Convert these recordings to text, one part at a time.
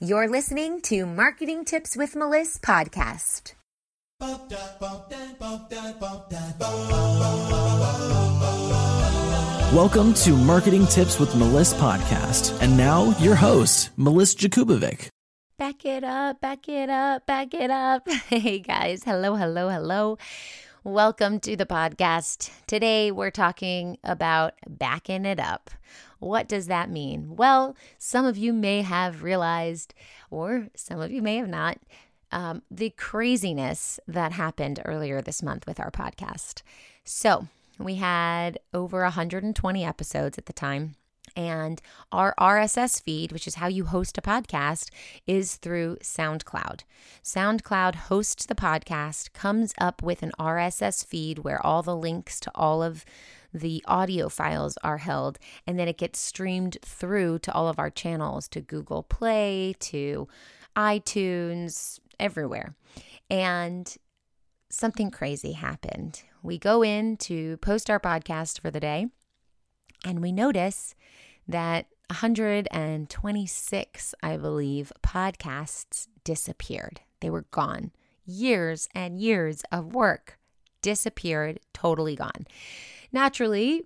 You're listening to Marketing Tips with Melissa podcast. Welcome to Marketing Tips with Melissa podcast. And now your host, Melissa Jakubovic. Back it up, back it up, back it up. Hey guys, hello, hello, hello. Welcome to the podcast. Today we're talking about backing it up. What does that mean? Well, some of you may have realized, or some of you may have not, um, the craziness that happened earlier this month with our podcast. So, we had over 120 episodes at the time. And our RSS feed, which is how you host a podcast, is through SoundCloud. SoundCloud hosts the podcast, comes up with an RSS feed where all the links to all of the audio files are held, and then it gets streamed through to all of our channels to Google Play, to iTunes, everywhere. And something crazy happened. We go in to post our podcast for the day, and we notice that 126, I believe, podcasts disappeared. They were gone. Years and years of work disappeared, totally gone. Naturally,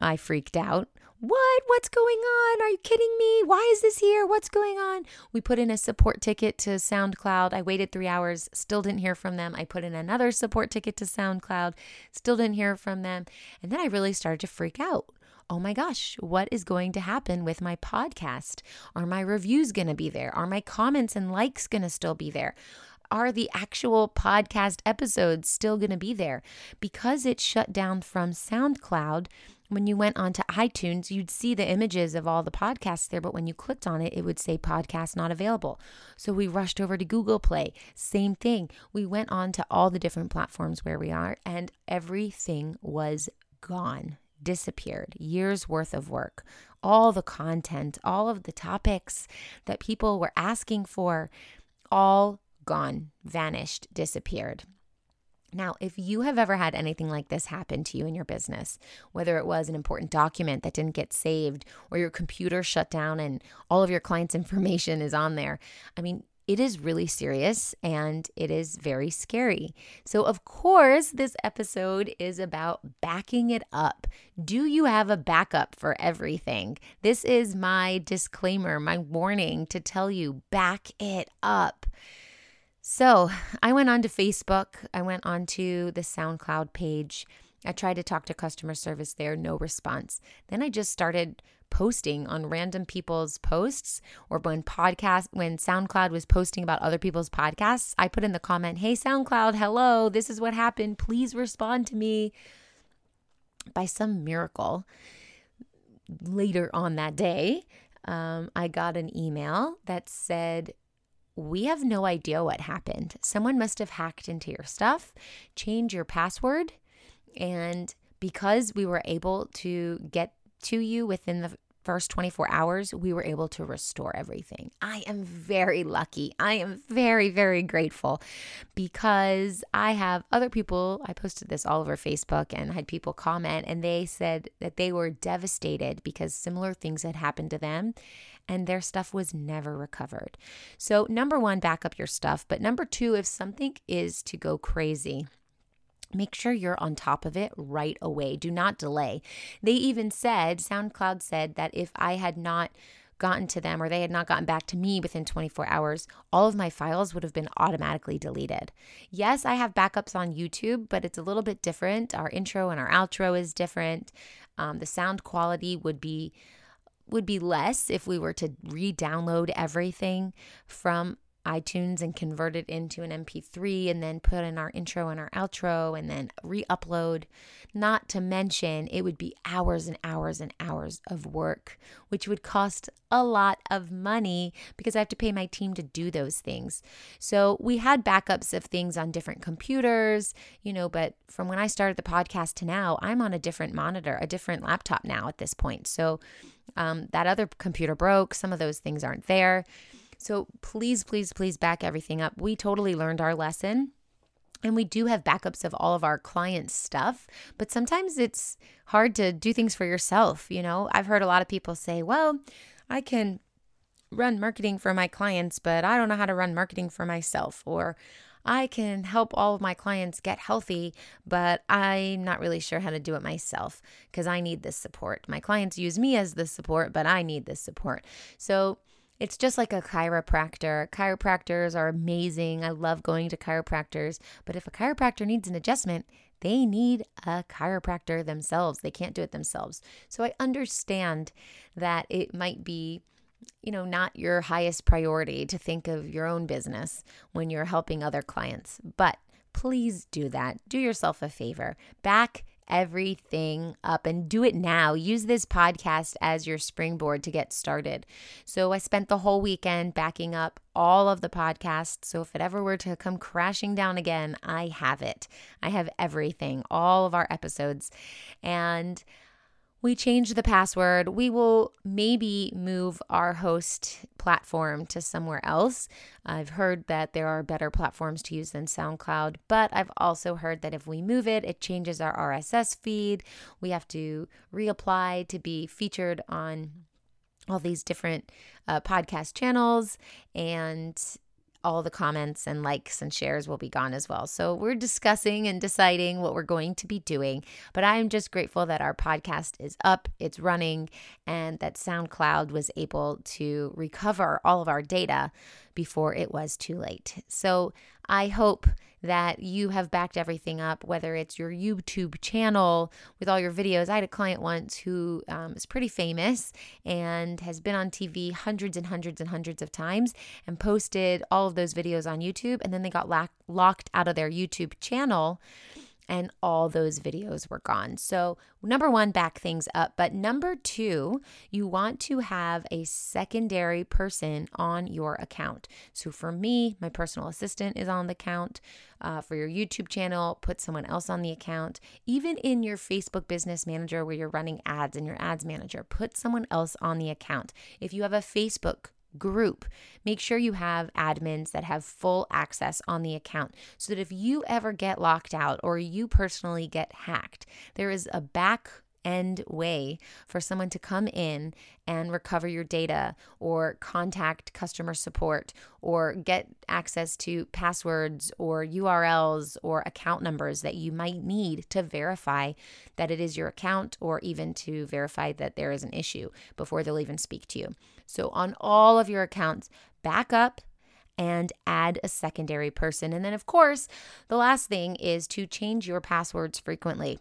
I freaked out. What? What's going on? Are you kidding me? Why is this here? What's going on? We put in a support ticket to SoundCloud. I waited three hours, still didn't hear from them. I put in another support ticket to SoundCloud, still didn't hear from them. And then I really started to freak out. Oh my gosh, what is going to happen with my podcast? Are my reviews going to be there? Are my comments and likes going to still be there? are the actual podcast episodes still going to be there? Because it shut down from SoundCloud, when you went onto iTunes, you'd see the images of all the podcasts there, but when you clicked on it, it would say podcast not available. So we rushed over to Google Play. Same thing. We went on to all the different platforms where we are, and everything was gone, disappeared. Years worth of work. All the content, all of the topics that people were asking for, all gone, vanished, disappeared. Now, if you have ever had anything like this happen to you in your business, whether it was an important document that didn't get saved or your computer shut down and all of your clients' information is on there, I mean, it is really serious and it is very scary. So, of course, this episode is about backing it up. Do you have a backup for everything? This is my disclaimer, my warning to tell you back it up. So I went on to Facebook, I went onto the SoundCloud page. I tried to talk to customer service there, no response. Then I just started posting on random people's posts or when podcast when SoundCloud was posting about other people's podcasts, I put in the comment, "Hey SoundCloud, hello, this is what happened. Please respond to me." By some miracle, later on that day, um, I got an email that said we have no idea what happened. Someone must have hacked into your stuff, change your password, and because we were able to get to you within the first 24 hours, we were able to restore everything. I am very lucky. I am very, very grateful because I have other people. I posted this all over Facebook and had people comment, and they said that they were devastated because similar things had happened to them and their stuff was never recovered. So, number one, back up your stuff. But number two, if something is to go crazy, make sure you're on top of it right away. Do not delay. They even said, SoundCloud said that if I had not gotten to them or they had not gotten back to me within 24 hours, all of my files would have been automatically deleted. Yes, I have backups on YouTube, but it's a little bit different. Our intro and our outro is different. Um, the sound quality would be would be less if we were to re-download everything from iTunes and convert it into an MP3 and then put in our intro and our outro and then re upload. Not to mention, it would be hours and hours and hours of work, which would cost a lot of money because I have to pay my team to do those things. So we had backups of things on different computers, you know, but from when I started the podcast to now, I'm on a different monitor, a different laptop now at this point. So um, that other computer broke, some of those things aren't there. So please, please, please back everything up. We totally learned our lesson. And we do have backups of all of our clients' stuff, but sometimes it's hard to do things for yourself. You know, I've heard a lot of people say, well, I can run marketing for my clients, but I don't know how to run marketing for myself. Or I can help all of my clients get healthy, but I'm not really sure how to do it myself because I need this support. My clients use me as the support, but I need this support. So it's just like a chiropractor. Chiropractors are amazing. I love going to chiropractors, but if a chiropractor needs an adjustment, they need a chiropractor themselves. They can't do it themselves. So I understand that it might be you know, not your highest priority to think of your own business when you're helping other clients. But please do that. Do yourself a favor. Back everything up and do it now. Use this podcast as your springboard to get started. So, I spent the whole weekend backing up all of the podcasts. So, if it ever were to come crashing down again, I have it. I have everything, all of our episodes. And we changed the password. We will maybe move our host platform to somewhere else. I've heard that there are better platforms to use than SoundCloud, but I've also heard that if we move it, it changes our RSS feed. We have to reapply to be featured on all these different uh, podcast channels and all the comments and likes and shares will be gone as well. So we're discussing and deciding what we're going to be doing. But I'm just grateful that our podcast is up, it's running, and that SoundCloud was able to recover all of our data before it was too late. So I hope that you have backed everything up, whether it's your YouTube channel with all your videos. I had a client once who um, is pretty famous and has been on TV hundreds and hundreds and hundreds of times and posted all of those videos on YouTube. And then they got lock- locked out of their YouTube channel and all those videos were gone. So, number one, back things up. But number two, you want to have a secondary person on your account. So, for me, my personal assistant is on the account. Uh, for your YouTube channel, put someone else on the account. Even in your Facebook business manager where you're running ads in your ads manager, put someone else on the account. If you have a Facebook group. Make sure you have admins that have full access on the account so that if you ever get locked out or you personally get hacked, there is a back end way for someone to come in and recover your data or contact customer support or get access to passwords or URLs or account numbers that you might need to verify that it is your account or even to verify that there is an issue before they'll even speak to you. So, on all of your accounts, back up and add a secondary person. And then, of course, the last thing is to change your passwords frequently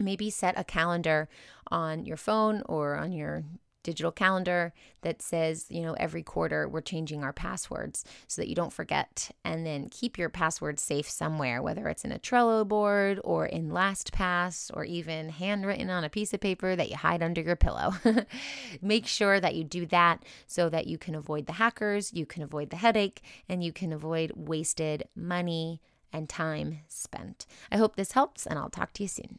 maybe set a calendar on your phone or on your digital calendar that says, you know, every quarter we're changing our passwords so that you don't forget. And then keep your passwords safe somewhere, whether it's in a Trello board or in LastPass or even handwritten on a piece of paper that you hide under your pillow. Make sure that you do that so that you can avoid the hackers, you can avoid the headache, and you can avoid wasted money and time spent. I hope this helps, and I'll talk to you soon.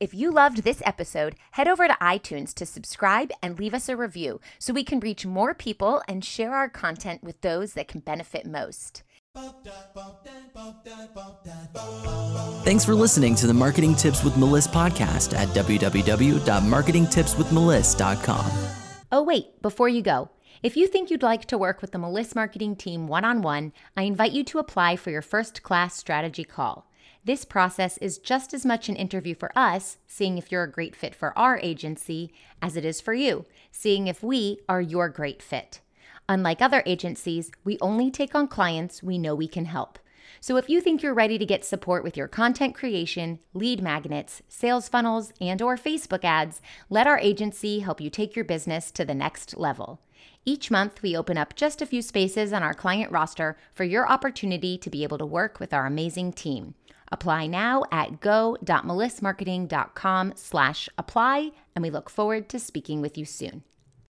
If you loved this episode, head over to iTunes to subscribe and leave us a review so we can reach more people and share our content with those that can benefit most. Thanks for listening to the Marketing Tips with Meliss podcast at www.marketingtipswithmeliss.com. Oh, wait, before you go, if you think you'd like to work with the Meliss marketing team one on one, I invite you to apply for your first class strategy call. This process is just as much an interview for us, seeing if you're a great fit for our agency, as it is for you, seeing if we are your great fit. Unlike other agencies, we only take on clients we know we can help. So if you think you're ready to get support with your content creation, lead magnets, sales funnels, and or Facebook ads, let our agency help you take your business to the next level. Each month, we open up just a few spaces on our client roster for your opportunity to be able to work with our amazing team. Apply now at go.melissmarketing.com slash apply, and we look forward to speaking with you soon.